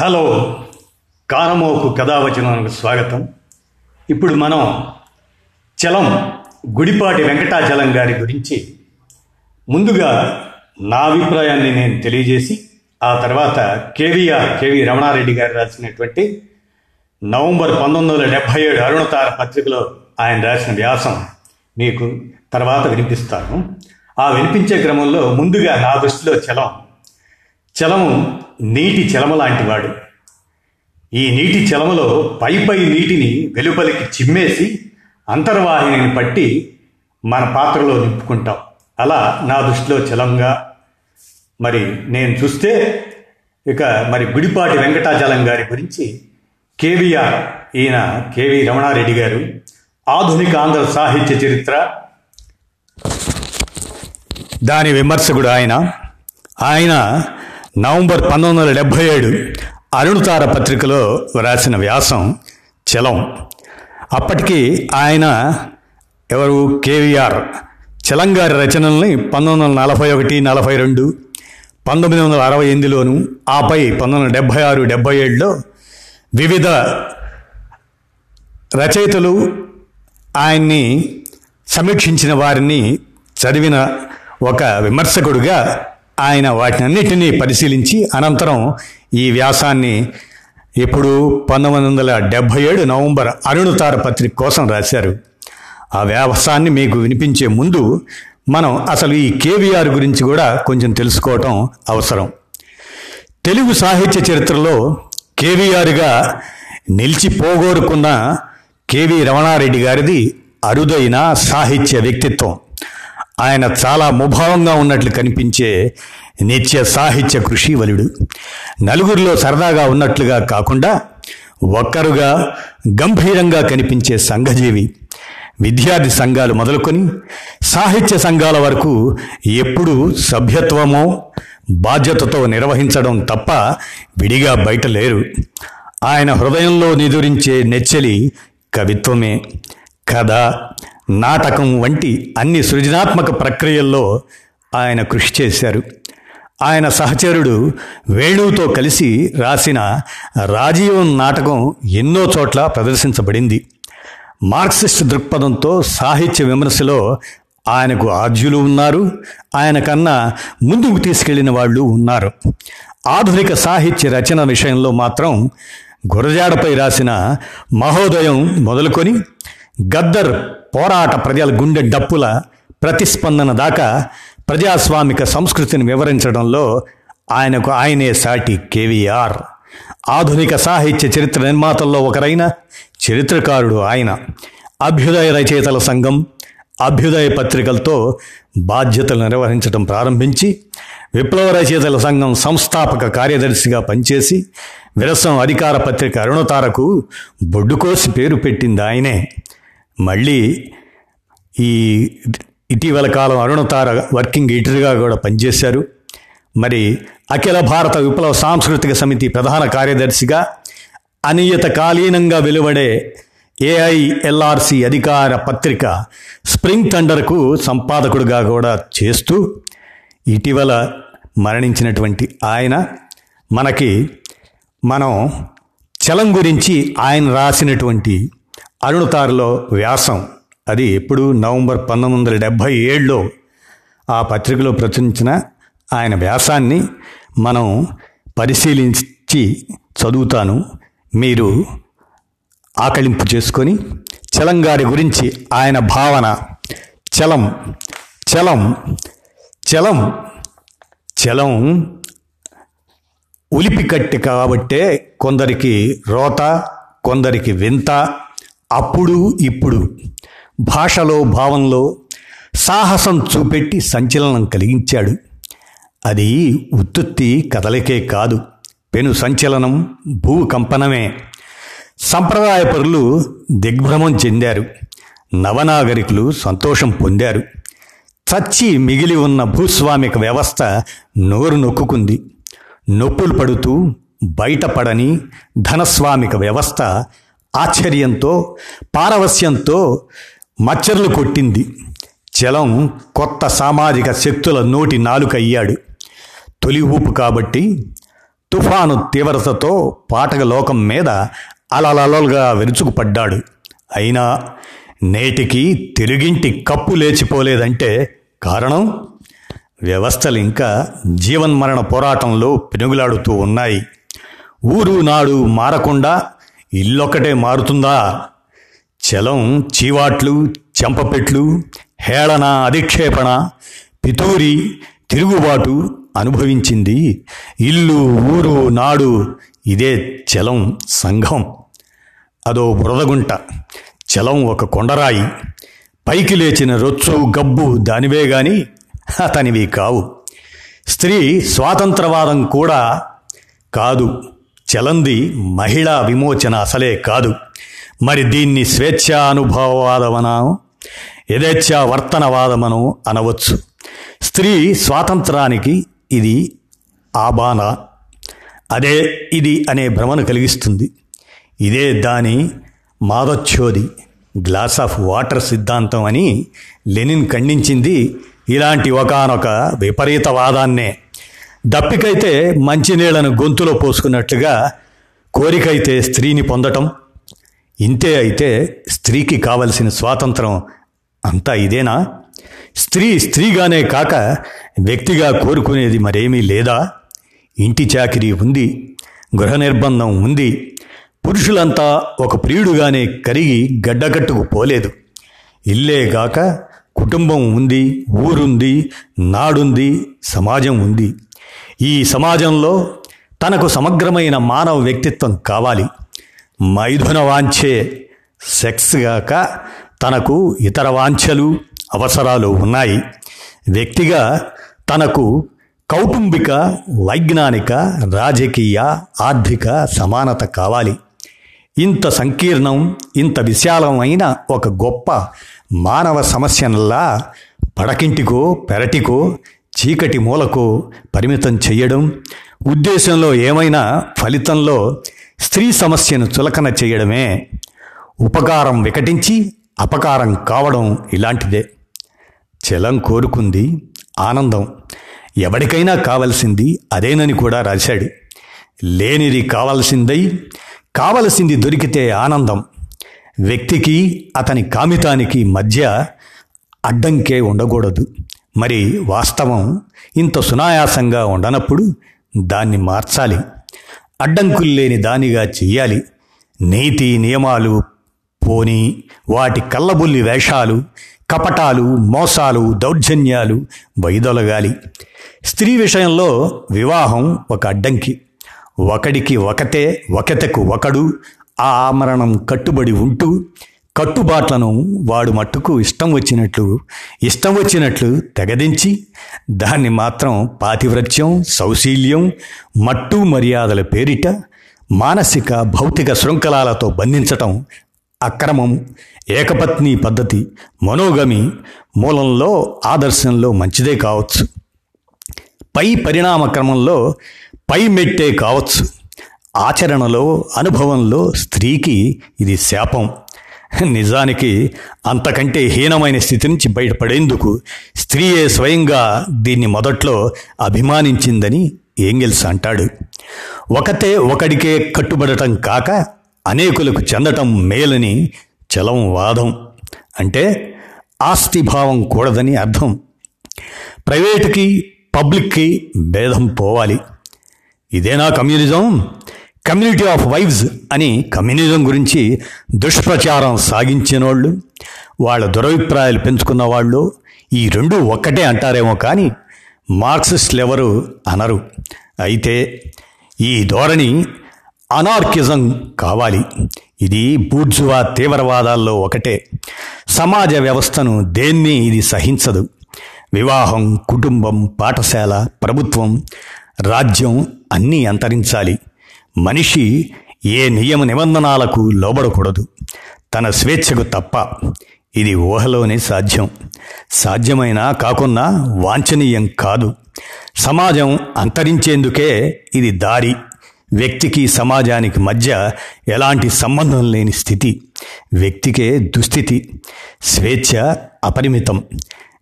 Hello కానమోకు కథావచనానికి స్వాగతం. ఇప్పుడు మనం చలం గుడిపాటి వెంకటాచలం గారి గురించి ముందుగా నా అభిప్రాయాన్ని నేను తెలియజేసి ఆ తర్వాత కేవీఆర్ కేవీ రమణారెడ్డి గారు రాసినటువంటి నవంబర్ పంతొమ్మిది వందల డెబ్భై ఏడు అరుణతార పత్రికలో ఆయన రాసిన వ్యాసం మీకు తర్వాత వినిపిస్తాను. ఆ వినిపించే క్రమంలో ముందుగా నా దృష్టిలో చలం. చలము నీటి చలమ లాంటివాడు. ఈ నీటి చలమలో పై పై నీటిని వెలుపలికి చిమ్మేసి అంతర్వాహినిని పట్టి మన పాత్రలో నింపుకుంటాం. అలా నా దృష్టిలో చలంగా మరి నేను చూస్తే ఇక మరి గుడిపాటి వెంకటాచలం గారి గురించి కేవీఆర్ ఈయన కేవీ రమణారెడ్డి గారు ఆధునిక ఆంధ్ర సాహిత్య చరిత్ర. దాని విమర్శకుడు ఆయన. ఆయన నవంబర్ పంతొమ్మిది వందల డెబ్భై ఏడు అరుణతార పత్రికలో రాసిన వ్యాసం చలం. అప్పటికి ఆయన ఎవరు? కేవీఆర్. చలంగారి రచనల్ని పంతొమ్మిది వందల నలభై ఒకటి నలభై రెండు పంతొమ్మిది వందల అరవై ఎనిమిదిలోను ఆపై పంతొమ్మిది వందల డెబ్భై ఆరు డెబ్భై ఏడులో వివిధ రచయితలు ఆయన్ని సమీక్షించిన వారిని చదివిన ఒక విమర్శకుడుగా ఆయన వాటినన్నిటినీ పరిశీలించి అనంతరం ఈ వ్యాసాన్ని ఇప్పుడు పంతొమ్మిది వందల డెబ్భై ఏడు నవంబర్ అరుణుతార పత్రిక కోసం రాశారు. ఆ వ్యాసాన్ని మీకు వినిపించే ముందు మనం అసలు ఈ కేవీఆర్ గురించి కూడా కొంచెం తెలుసుకోవటం అవసరం. తెలుగు సాహిత్య చరిత్రలో కేవీఆర్గా నిలిచిపోగోరుకున్న కేవీ రమణారెడ్డి గారిది అరుదైన సాహిత్య వ్యక్తిత్వం. ఆయన చాలా ముభావంగా ఉన్నట్లు కనిపించే నిత్య సాహిత్య కృషి వలుడు నలుగురిలో సరదాగా ఉన్నట్లుగా కాకుండా ఒక్కరుగా గంభీరంగా కనిపించే సంఘజీవి. విద్యార్థి సంఘాలు మొదలుకొని సాహిత్య సంఘాల వరకు ఎప్పుడూ సభ్యత్వమో బాధ్యతతో నిర్వహించడం తప్ప విడిగా బయట లేరు. ఆయన హృదయంలో నిదురించే నెచ్చలి కవిత్వమే. కథ నాటకం వంటి అన్ని సృజనాత్మక ప్రక్రియల్లో ఆయన కృషి చేశారు. ఆయన సహచరుడు వేణువుతో కలిసి రాసిన రాజీవం నాటకం ఎన్నో చోట్ల ప్రదర్శించబడింది. మార్క్సిస్ట్ దృక్పథంతో సాహిత్య విమర్శలో ఆయనకు ఆద్యులు ఉన్నారు. ఆయన కన్నా ముందుకు తీసుకెళ్ళిన వాళ్ళు ఉన్నారు. ఆధునిక సాహిత్య రచన విషయంలో మాత్రం గురజాడపై రాసిన మహోదయం మొదలుకొని గద్దర్ పోరాట ప్రజల గుండె డప్పుల ప్రతిస్పందన దాకా ప్రజాస్వామిక సంస్కృతిని వివరించడంలో ఆయనకు ఆయనే సాటి కేవీఆర్. ఆధునిక సాహిత్య చరిత్ర నిర్మాతల్లో ఒకరైన చరిత్రకారుడు ఆయన. అభ్యుదయ రచయితల సంఘం అభ్యుదయ పత్రికలతో బాధ్యతలు నిర్వహించడం ప్రారంభించి విప్లవ రచయితల సంఘం సంస్థాపక కార్యదర్శిగా పనిచేసి విరసం అధికార పత్రిక అరుణతారకు బొడ్డుకోసి పేరు పెట్టింది ఆయనే. మళ్ళీ ఈ ఇటీవల కాలం అరుణతార వర్కింగ్ ఎడిటర్గా కూడా పనిచేశారు. మరి అఖిల భారత విప్లవ సాంస్కృతిక సమితి ప్రధాన కార్యదర్శిగా అనియత కాలీనంగా వెలువడే ఏఐఎల్ఆర్సి అధికార పత్రిక స్ప్రింగ్ థండర్కు సంపాదకుడిగా కూడా చేస్తూ ఇటీవల మరణించినటువంటి ఆయన. మనకి మనం చలం గురించి ఆయన రాసినటువంటి అరుణతారులో వ్యాసం. అది ఎప్పుడు నవంబర్ పంతొమ్మిది వందల డెబ్భై ఏడులో ఆ పత్రికలో ప్రచురించిన ఆయన వ్యాసాన్ని మనం పరిశీలించి చదువుతాను. మీరు ఆకలింపు చేసుకొని చలం గారి గురించి ఆయన భావన. చలం చలం చలం చలం. ఉలిపికట్టి కాబట్టే కొందరికి రోత కొందరికి వింత అప్పుడు ఇప్పుడు. భాషలో భావంలో సాహసం చూపెట్టి సంచలనం కలిగించాడు. అది ఉత్తుత్తి కదలికే కాదు. పెను సంచలనం భూకంపనమే. సంప్రదాయ పరులు దిగ్భ్రమం చెందారు. నవనాగరికులు సంతోషం పొందారు. చచ్చి మిగిలి ఉన్న భూస్వామిక వ్యవస్థ నోరు నొక్కుంది నొప్పులు పడుతూ బయటపడని ధనస్వామిక వ్యవస్థ ఆశ్చర్యంతో పారవస్యంతో మచ్చర్లు కొట్టింది. చలం కొత్త సామాజిక శక్తుల నోటి నాలుకయ్యాడు. తొలి ఊపు కాబట్టి తుఫాను తీవ్రతతో పాటక లోకం మీద అలలలలుగా విరుచుకుపడ్డాడు. అయినా నేటికి తిరిగింటి కప్పు లేచిపోలేదంటే కారణం? వ్యవస్థలు ఇంకా జీవన్మరణ పోరాటంలో పెనుగులాడుతూ ఉన్నాయి. ఊరు నాడు మారకుండా ఇల్లొక్కటే మారుతుందా? చలం చీవాట్లు చెంపపెట్లు హేళన అధిక్షేపణ పితూరి తిరుగుబాటు అనుభవించింది. ఇల్లు ఊరు నాడు ఇదే చలం సంఘం. అదో బురదగుంట. చలం ఒక కొండరాయి. పైకి లేచిన రొచ్చు గబ్బు దానివే గాని అతనివి కావు. స్త్రీ స్వాతంత్రవాదం కూడా కాదు. చలంది మహిళా విమోచన అసలే కాదు. మరి దీన్ని స్వేచ్ఛానుభవవాదమనా? యథేచ్ఛా వర్తనవాదమను అనవచ్చు. స్త్రీ స్వాతంత్రానికి ఇది ఆబాన అదే ఇది అనే భ్రమను కలిగిస్తుంది. ఇదే దాని మాదొచ్చోది గ్లాస్ ఆఫ్ వాటర్ సిద్ధాంతం అని లెనిన్ ఖండించింది. ఇలాంటి ఒకనొక విపరీత వాదాన్నే దప్పికైతే మంచినీళ్ళను గొంతులో పోసుకున్నట్లుగా కోరికైతే స్త్రీని పొందటం ఇంతే అయితే స్త్రీకి కావలసిన స్వాతంత్రం అంతా ఇదేనా? స్త్రీ స్త్రీగానే కాక వ్యక్తిగా కోరుకునేది మరేమీ లేదా? ఇంటి చాకిరీ ఉంది గృహ నిర్బంధం ఉంది పురుషులంతా ఒక ప్రియుడుగానే కరిగి గడ్డకట్టుకు పోలేదు. ఇల్లే కాక కుటుంబం ఉంది ఊరుంది నాడుంది సమాజం ఉంది. ఈ సమాజంలో తనకు సమగ్రమైన మానవ వ్యక్తిత్వం కావాలి. మైథున వాంఛే సెక్స్ గాక తనకు ఇతర వాంఛలు అవసరాలు ఉన్నాయి. వ్యక్తిగా తనకు కౌటుంబిక వైజ్ఞానిక రాజకీయ ఆర్థిక సమానత కావాలి. ఇంత సంకీర్ణం ఇంత విశాలమైన ఒక గొప్ప మానవ సమస్యనల్లా పడకింటికో పెరటికో చీకటి మూలకు పరిమితం చెయ్యడం ఉద్దేశంలో ఏమైనా ఫలితంలో స్త్రీ సమస్యను చులకన చేయడమే ఉపకారం వికటించి అపకారం కావడం ఇలాంటిదే. చలం కోరుకుంది ఆనందం. ఎవరికైనా కావలసింది అదేనని కూడా రాశాడు. లేనిది కావలసిందై కావలసింది దొరికితే ఆనందం. వ్యక్తికి అతని కామితానికి మధ్య అడ్డంకే ఉండకూడదు. మరి వాస్తవం ఇంత సునాయాసంగా ఉండనప్పుడు దాన్ని మార్చాలి. అడ్డంకులు లేని దానిగా చెయ్యాలి. నీతి నియమాలు పోని వాటి కళ్ళబుల్లి వేషాలు కపటాలు మోసాలు దౌర్జన్యాలు వైదొలగాలి స్త్రీ విషయంలో వివాహం ఒక అడ్డంకి. ఒకడికి ఒకతే ఒకతకు ఒకడు ఆ ఆమరణం కట్టుబడి ఉంటూ కట్టుబాట్లను వాడు మట్టుకు ఇష్టం వచ్చినట్లు ఇష్టం వచ్చినట్లు తెగదించి దాన్ని మాత్రం పాతివ్రత్యం సౌశీల్యం మట్టు మర్యాదల పేరిట మానసిక భౌతిక శృంఖలాలతో బంధించటం అక్రమం ఏకపత్ని పద్ధతి మనోగమి మూలంలో ఆదర్శంలో మంచిదే కావచ్చు. పై పరిణామ క్రమంలో పై మెట్టే కావచ్చు. ఆచరణలో అనుభవంలో స్త్రీకి ఇది శాపం. నిజానికి అంతకంటే హీనమైన స్థితి నుంచి బయటపడేందుకు స్త్రీయే స్వయంగా దీన్ని మొదట్లో అభిమానించిందని ఏంగిల్స్ అంటాడు. ఒకతే ఒకడికే కట్టుబడటం కాక అనేకులకు చెందటం మేలని చలం వాదం. అంటే ఆస్తిభావం కూడదని అర్థం. ప్రైవేటుకి పబ్లిక్కి భేదం పోవాలి. ఇదేనా కమ్యూనిజం? కమ్యూనిటీ ఆఫ్ వైవ్స్ అని కమ్యూనిజం గురించి దుష్ప్రచారం సాగించిన వాళ్ళు వాళ్ళ దురభిప్రాయాలు పెంచుకున్న వాళ్ళు ఈ రెండు ఒక్కటే అంటారేమో కానీ మార్క్సిస్టులు ఎవరు అనరు. అయితే ఈ ధోరణి అనార్కిజం కావాలి. ఇది బూర్జువా తీవ్రవాదాల్లో ఒకటే. సమాజ వ్యవస్థను దేన్ని ఇది సహించదు. వివాహం కుటుంబం పాఠశాల ప్రభుత్వం రాజ్యం అన్నీ అంతరించాలి. మనిషి ఏ నియమ నిబంధనలకు లోబడకూడదు. తన స్వేచ్ఛకు తప్ప ఇది ఊహలోనే సాధ్యం. సాధ్యమైనా కాకున్నా వాంఛనీయం కాదు. సమాజం అంతరించేందుకే ఇది దారి. వ్యక్తికి సమాజానికి మధ్య ఎలాంటి సంబంధం లేని స్థితి. వ్యక్తికే దుస్థితి. స్వేచ్ఛ అపరిమితం.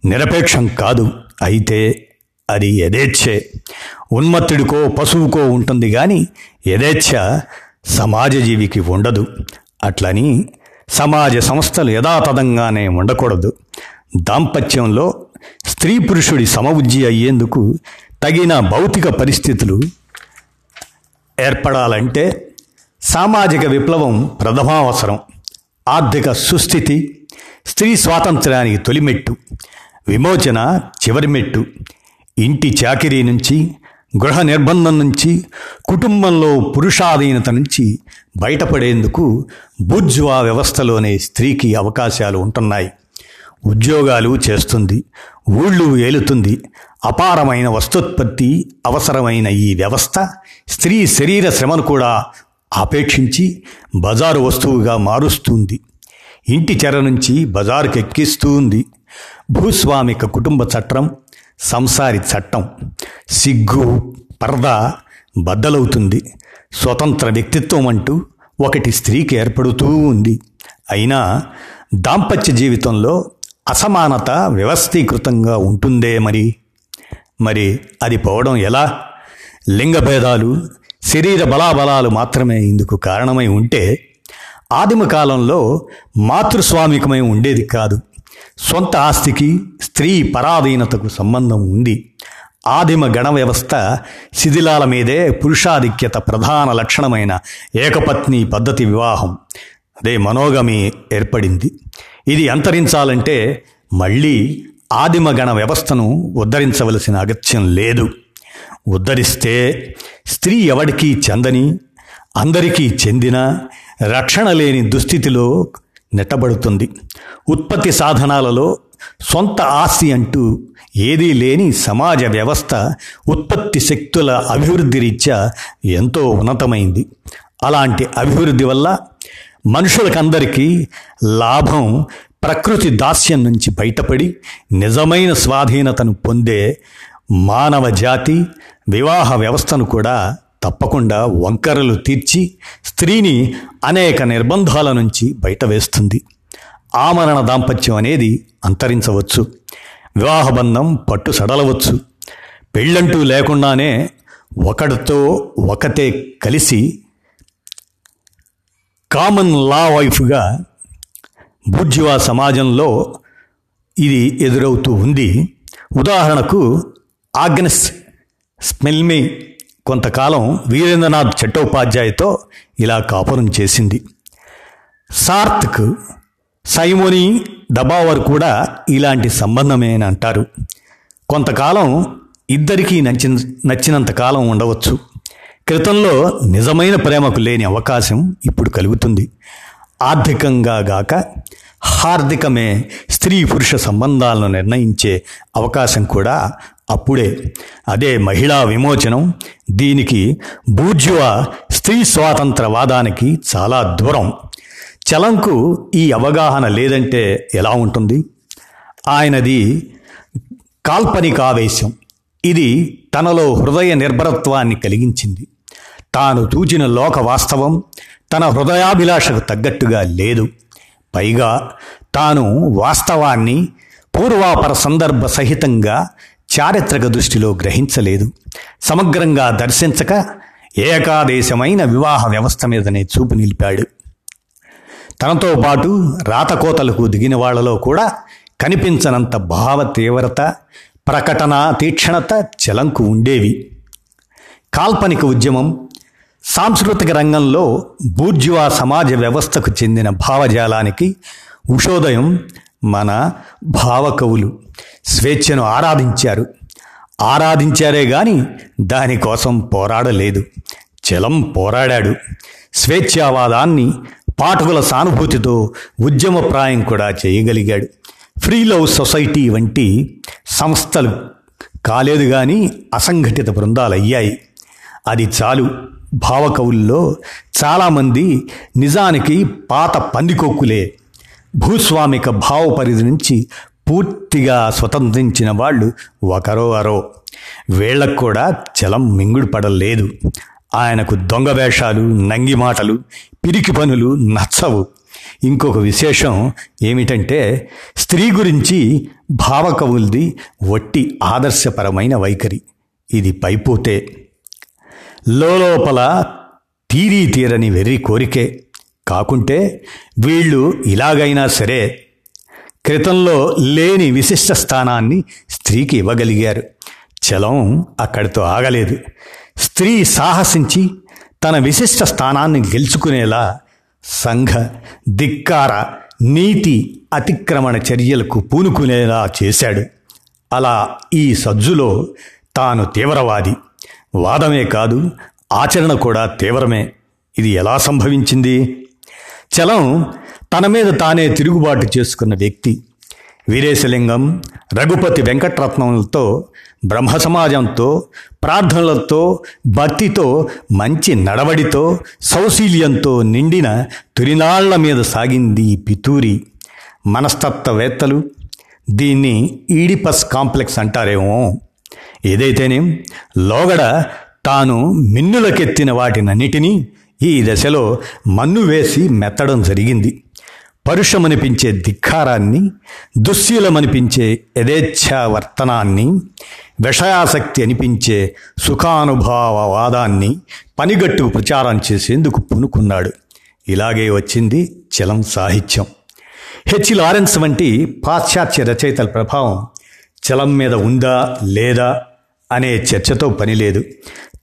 నిరపేక్షం కాదు. అయితే అది యథేచ్ఛే ఉన్మత్తుడికో పశువుకో ఉంటుంది కానీ యథేచ్ఛ సమాజజీవికి ఉండదు. అట్లని సమాజ సంస్థలు యథాతథంగానే ఉండకూడదు. దాంపత్యంలో స్త్రీ పురుషుడి సమవుజ్జి అయ్యేందుకు తగిన భౌతిక పరిస్థితులు ఏర్పడాలంటే సామాజిక విప్లవం ప్రథమావసరం. ఆర్థిక సుస్థితి స్త్రీ స్వాతంత్ర్యానికి తొలిమెట్టు విమోచన చివరి మెట్టు ఇంటి చాకిరీ నుంచి గృహ నిర్బంధం నుంచి కుటుంబంలో పురుషాధీనత నుంచి బయటపడేందుకు బుజ్వా వ్యవస్థలోనే స్త్రీకి అవకాశాలు ఉంటున్నాయి. ఉద్యోగాలు చేస్తుంది ఊళ్ళు ఏలుతుంది అపారమైన వస్తోత్పత్తి అవసరమైన ఈ వ్యవస్థ స్త్రీ శరీర శ్రమను కూడా ఆపేక్షించి బజారు వస్తువుగా మారుస్తుంది. ఇంటి చెర నుంచి బజారుకెక్కిస్తూ ఉంది భూస్వామిక కుటుంబ చట్టం సంసారి చట్టం. సిగ్గు పరదా బద్దలవుతుంది. స్వతంత్ర వ్యక్తిత్వం అంటూ ఒకటి స్త్రీకి ఏర్పడుతూ ఉంది. అయినా దాంపత్య జీవితంలో అసమానత వ్యవస్థీకృతంగా ఉంటుందే మరి? మరి అది పోవడం ఎలా? లింగభేదాలు శరీర బలాబలాలు మాత్రమే ఇందుకు కారణమై ఉంటే ఆదిమ కాలంలో మాతృస్వామికమై ఉండేది కాదు. సొంత ఆస్తికి స్త్రీ పరాధీనతకు సంబంధం ఉంది ఆదిమ గణ వ్యవస్థ శిథిలాల మీదే పురుషాధిక్యత ప్రధాన లక్షణమైన ఏకపత్ని పద్ధతి వివాహం. అదే మనోగమి ఏర్పడింది. ఇది అంతరించాలంటే మళ్ళీ ఆదిమ గణ వ్యవస్థను ఉద్ధరించవలసిన అగత్యం లేదు. ఉద్ధరిస్తే స్త్రీ ఎవడికి చెందని అందరికీ చెందిన రక్షణ లేని దుస్థితిలో నెట్టబడుతుంది. ఉత్పత్తి సాధనాలలో సొంత ఆస్తి అంటూ ఏదీ లేని సమాజ వ్యవస్థ ఉత్పత్తి శక్తుల అభివృద్ధి రీత్యా ఎంతో ఉన్నతమైంది. అలాంటి అభివృద్ధి వల్ల మనుషులకందరికీ లాభం ప్రకృతి దాస్యం నుంచి బయటపడి నిజమైన స్వాధీనతను పొందే మానవ జాతి వివాహ వ్యవస్థను కూడా తప్పకుండా వంకరలు తీర్చి స్త్రీని అనేక నిర్బంధాల నుంచి బయట వేస్తుంది. ఆమరణ దాంపత్యం అనేది అంతరించవచ్చు. వివాహబంధం పట్టు సడలవచ్చు. పెళ్ళంటూ లేకుండానే ఒకటితో ఒకతే కలిసి కామన్ లా వైఫ్గా బూర్జువా సమాజంలో ఇది ఎదురవుతూ ఉంది. ఉదాహరణకు ఆగ్నెస్ స్మెల్మే కొంతకాలం వీరేంద్రనాథ్ చట్టోపాధ్యాయతో ఇలా కాపురం చేసింది. సార్త్క్ సైమోని దబావర్ కూడా ఇలాంటి సంబంధమే అని అంటారు. కొంతకాలం ఇద్దరికీ నచ్చిన నచ్చినంత కాలం ఉండవచ్చు. క్రితంలో నిజమైన ప్రేమకు లేని అవకాశం ఇప్పుడు కలుగుతుంది. ఆర్థికంగా గాక హార్దికమే స్త్రీ పురుష సంబంధాలను నిర్ణయించే అవకాశం కూడా అప్పుడే. అదే మహిళా విమోచనం. దీనికి బూర్జువా స్త్రీ స్వాతంత్ర వాదానికి చాలా దూరం. చలంకు ఈ అవగాహన లేదంటే ఎలా ఉంటుంది? ఆయనది కాల్పనిక ఆవేశం. ఇది తనలో హృదయ నిర్భరత్వాన్ని కలిగించింది. తాను తూచిన లోక వాస్తవం తన హృదయాభిలాషకు తగ్గట్టుగా లేదు. పైగా తాను వాస్తవాన్ని పూర్వాపర సందర్భ సహితంగా చారిత్రక దృష్టిలో గ్రహించలేదు. సమగ్రంగా దర్శించక ఏకాదేశమైన వివాహ వ్యవస్థ మీదనే చూపు నిలిపాడు. తనతో పాటు రాతకోతలకు దిగిన వాళ్ళలో కూడా కనిపించనంత భావ తీవ్రత ప్రకటన తీక్షణత చలంకు ఉండేవి. కాల్పనిక ఉద్యమం సాంస్కృతిక రంగంలో బూర్జువా సమాజ వ్యవస్థకు చెందిన భావజాలానికి ఉషోదయం మన భావకవులు. స్వేచ్ఛను ఆరాధించారు. ఆరాధించారే గాని దానికోసం పోరాడలేదు. చలం పోరాడాడు. స్వేచ్ఛావాదాన్ని పాఠకుల సానుభూతితో ఉద్యమప్రాయం కూడా చేయగలిగాడు. ఫ్రీ లవ్ సొసైటీ వంటి సంస్థలు కాలేదు కానీ అసంఘటిత బృందాలు అయ్యాయి అది చాలు. భావకవుల్లో చాలామంది నిజానికి పాత పందికొక్కులే భూస్వామిక భావ పరిధి నుంచి పూర్తిగా స్వతంత్రించిన వాళ్ళు ఒకరో అరో వీళ్ళకు కూడా చలం మింగుడు పడలేదు. ఆయనకు దొంగ వేషాలు నంగి మాటలు పిరికి పనులు నచ్చవు. ఇంకొక విశేషం ఏమిటంటే స్త్రీ గురించి భావకవులది వట్టి ఆదర్శపరమైన వైఖరి. ఇది పైపోతే. లోపల తీరీ తీరని వెర్రి కోరికే. కాకుంటే వీళ్ళు ఇలాగైనా సరే క్రితంలో లేని విశిష్ట స్థానాన్ని స్త్రీకి ఇవ్వగలిగారు. చలం అక్కడితో ఆగలేదు. స్త్రీ సాహసించి తన విశిష్ట స్థానాన్ని గెలుచుకునేలా సంఘ ధిక్కార నీతి అతిక్రమణ చర్యలకు పూనుకునేలా చేశాడు. అలా ఈ సజ్జులో తాను తీవ్రవాది. వాదమే కాదు ఆచరణ కూడా తీవ్రమే. ఇది ఎలా సంభవించింది? చలం తన మీద తానే తిరుగుబాటు చేసుకున్న వ్యక్తి. వీరేశలింగం రఘుపతి వెంకటరత్నములతో బ్రహ్మ సమాజంతో ప్రార్థనలతో భక్తితో మంచి నడవడితో సౌశీల్యంతో నిండిన తొలినాళ్ళ మీద సాగింది పితూరి. మనస్తత్వవేత్తలు దీన్ని ఈడిపస్ కాంప్లెక్స్ అంటారేమో. ఏదైతేనేం లోగడ తాను మిన్నులకెత్తిన వాటినన్నిటినీ ఈ దశలో మన్ను వేసి మెత్తడం జరిగింది. పరుషమనిపించే ధిక్కారాన్ని దుశ్శీలమనిపించే యథేచ్ఛావర్తనాన్ని విషయాసక్తి అనిపించే సుఖానుభావవాదాన్ని పనిగట్టు ప్రచారం చేసేందుకు పూనుకున్నాడు. ఇలాగే వచ్చింది చలం సాహిత్యం. హెచ్. లారెన్స్ వంటి పాశ్చాత్య రచయితల ప్రభావం చలం మీద ఉందా లేదా అనే చర్చతో పని లేదు.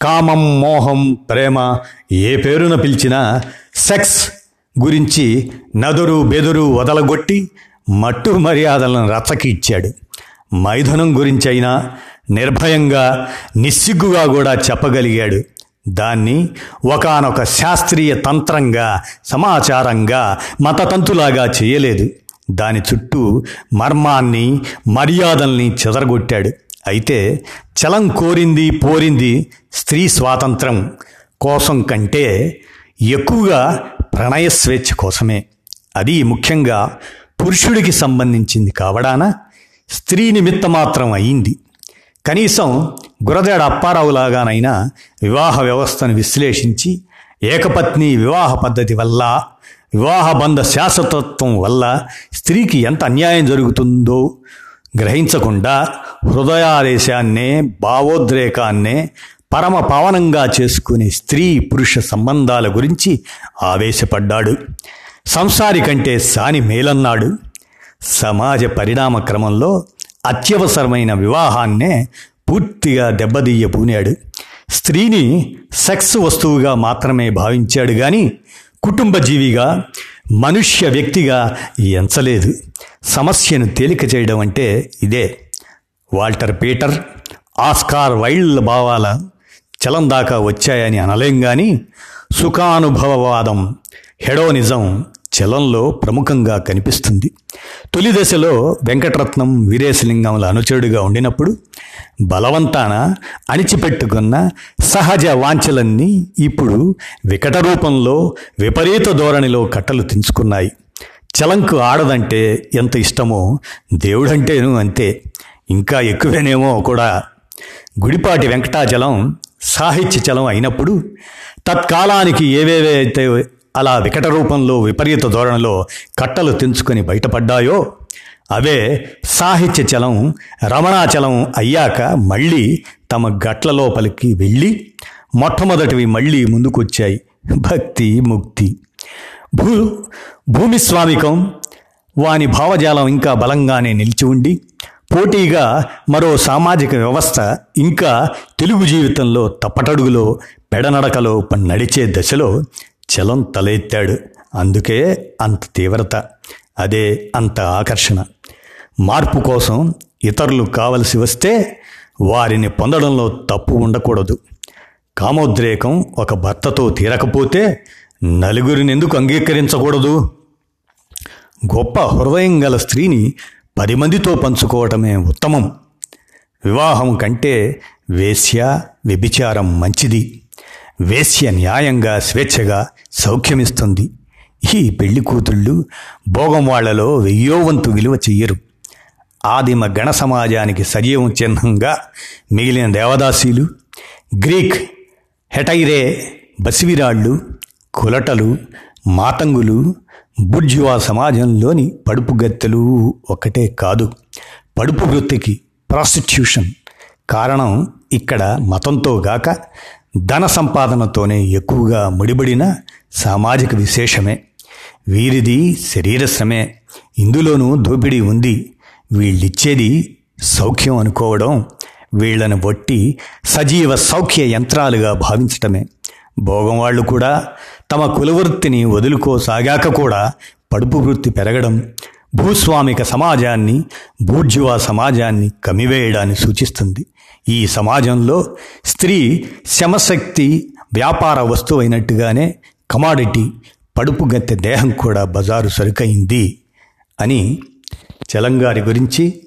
కామం మోహం ప్రేమ ఏ పేరున పిలిచినా సెక్స్ గురించి నదురు బెదురు వదలగొట్టి మట్టు మర్యాదలను రచ్చకి ఇచ్చాడు. మైథునం గురించి అయినా నిర్భయంగా నిస్సిగ్గుగా కూడా చెప్పగలిగాడు. దాన్ని ఒకనొక శాస్త్రీయ తంత్రంగా సమాచారంగా మతతంతులాగా చేయలేదు. దాని చుట్టూ మర్మాన్ని మర్యాదల్ని చెదరగొట్టాడు. అయితే చలం కోరింది పోరింది స్త్రీ స్వాతంత్రం కోసం కంటే ఎక్కువగా ప్రణయ స్వేచ్ఛ కోసమే. అది ముఖ్యంగా పురుషుడికి సంబంధించింది కావడాన? స్త్రీ నిమిత్త మాత్రం అయింది. కనీసం గురదేడ అప్పారావులాగానైనా వివాహ వ్యవస్థను విశ్లేషించి ఏకపత్ని వివాహ పద్ధతి వల్ల వివాహ బంధ శాశ్వతత్వం వల్ల స్త్రీకి ఎంత అన్యాయం జరుగుతుందో గ్రహించకుండా హృదయాదేశాన్నే భావోద్రేకాన్నే పరమ పావనంగా చేసుకునే స్త్రీ పురుష సంబంధాల గురించి ఆవేశపడ్డాడు. సంసారి కంటే సాని మేలన్నాడు. సమాజ పరిణామ క్రమంలో అత్యవసరమైన వివాహాన్నే పూర్తిగా దెబ్బదీయపూనాడు స్త్రీని సెక్స్ వస్తువుగా మాత్రమే భావించాడు కానీ కుటుంబ జీవిగా మనుష్య వ్యక్తిగా ఎంచలేదు. సమస్యను తేలిక చేయడం అంటే ఇదే. వాల్టర్ పీటర్ ఆస్కార్ వైల్డ్ భావాల చలం దాకా వచ్చాయని అనలేం గాని సుఖానుభవవాదం హెడోనిజం చలంలో ప్రముఖంగా కనిపిస్తుంది. తొలి దశలో వెంకటరత్నం వీరేశలింగంల అనుచరుడిగా ఉండినప్పుడు బలవంతాన అణిచిపెట్టుకున్న సహజ వాంఛలన్నీ ఇప్పుడు వికట రూపంలో విపరీత ధోరణిలో కట్టలు తెంచుకున్నాయి. చలంకు ఆడదంటే ఎంత ఇష్టమో దేవుడంటేను అంతే. ఇంకా ఎక్కువేనేమో కూడా. గుడిపాటి వెంకటాచలం సాహిత్య చలం అయినప్పుడు తత్కాలానికి ఏవేవైతే అలా వికట రూపంలో విపరీత ధోరణిలో కట్టలు తెంచుకొని బయటపడ్డాయో అవే సాహిత్య చలం రమణాచలం అయ్యాక మళ్ళీ తమ గట్ల లోపలికి వెళ్ళి మొట్టమొదటివి మళ్ళీ ముందుకొచ్చాయి. భక్తి ముక్తి. భూ భూమిస్వామికం వాని భావజాలం ఇంకా బలంగానే నిలిచి ఉండి పోటీగా మరో సామాజిక వ్యవస్థ ఇంకా తెలుగు జీవితంలో తప్పటడుగులో పెడనడకలో నడిచే దశలో చలం తలెత్తాడు. అందుకే అంత తీవ్రత అదే అంత ఆకర్షణ. మార్పు కోసం ఇతరులు కావలసి వస్తే వారిని పొందడంలో తప్పు ఉండకూడదు. కామోద్రేకం ఒక భర్తతో తీరకపోతే నలుగురిని ఎందుకు అంగీకరించకూడదు? గొప్ప హృదయం గల స్త్రీని పది మందితో పంచుకోవటమే ఉత్తమం. వివాహం కంటే వేశ్య వ్యభిచారం మంచిది. వేశ్య న్యాయంగా స్వేచ్ఛగా సౌఖ్యమిస్తుంది. ఈ పెళ్ళి కూతుళ్ళు భోగం వాళ్ళలో వెయ్యో వంతు విలువ చెయ్యరు. ఆదిమ గణ సమాజానికి సజీవం చిహ్నంగా మిగిలిన దేవదాసీలు గ్రీక్ హెటైరే బసివిరాళ్ళు కులటలు మాతంగులు బుర్జువా సమాజంలోని పడుపు గత్తెలు ఒకటే కాదు. పడుపు వృత్తికి ప్రాస్టిట్యూషన్ కారణం ఇక్కడ మతంతో గాక ధన సంపాదనతోనే ఎక్కువగా ముడిబడిన సామాజిక విశేషమే. వీరిది శరీర శ్రమే ఇందులోనూ దోపిడీ ఉంది. వీళ్ళిచ్చేది సౌఖ్యం అనుకోవడం వీళ్ళను బట్టి సజీవ సౌఖ్య యంత్రాలుగా భావించటమే. భోగం వాళ్ళు కూడా తమ కులవృత్తిని వదులుకోసాగాక కూడా పడుపు వృత్తి పెరగడం భూస్వామిక సమాజాన్ని బూర్జువా సమాజాన్ని కమివేయడాన్ని సూచిస్తుంది. ఈ సమాజంలో స్త్రీ శమశక్తి వ్యాపార వస్తువు అయినట్టుగానే కమాడిటీ పడుపు గత్తె దేహం కూడా బజారు సరుకైంది అని చలంగారి గురించి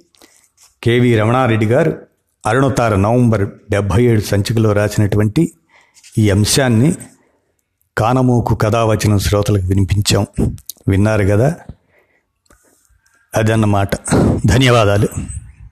కేవి రమణారెడ్డి గారు అరుణతార నవంబర్ డెబ్భై ఏడు సంచికలో రాసినటువంటి ఈ అంశాన్ని కానమోకు కథావచనం శ్రోతలకు వినిపించాం. విన్నారు కదా? అదన్నమాట. ధన్యవాదాలు.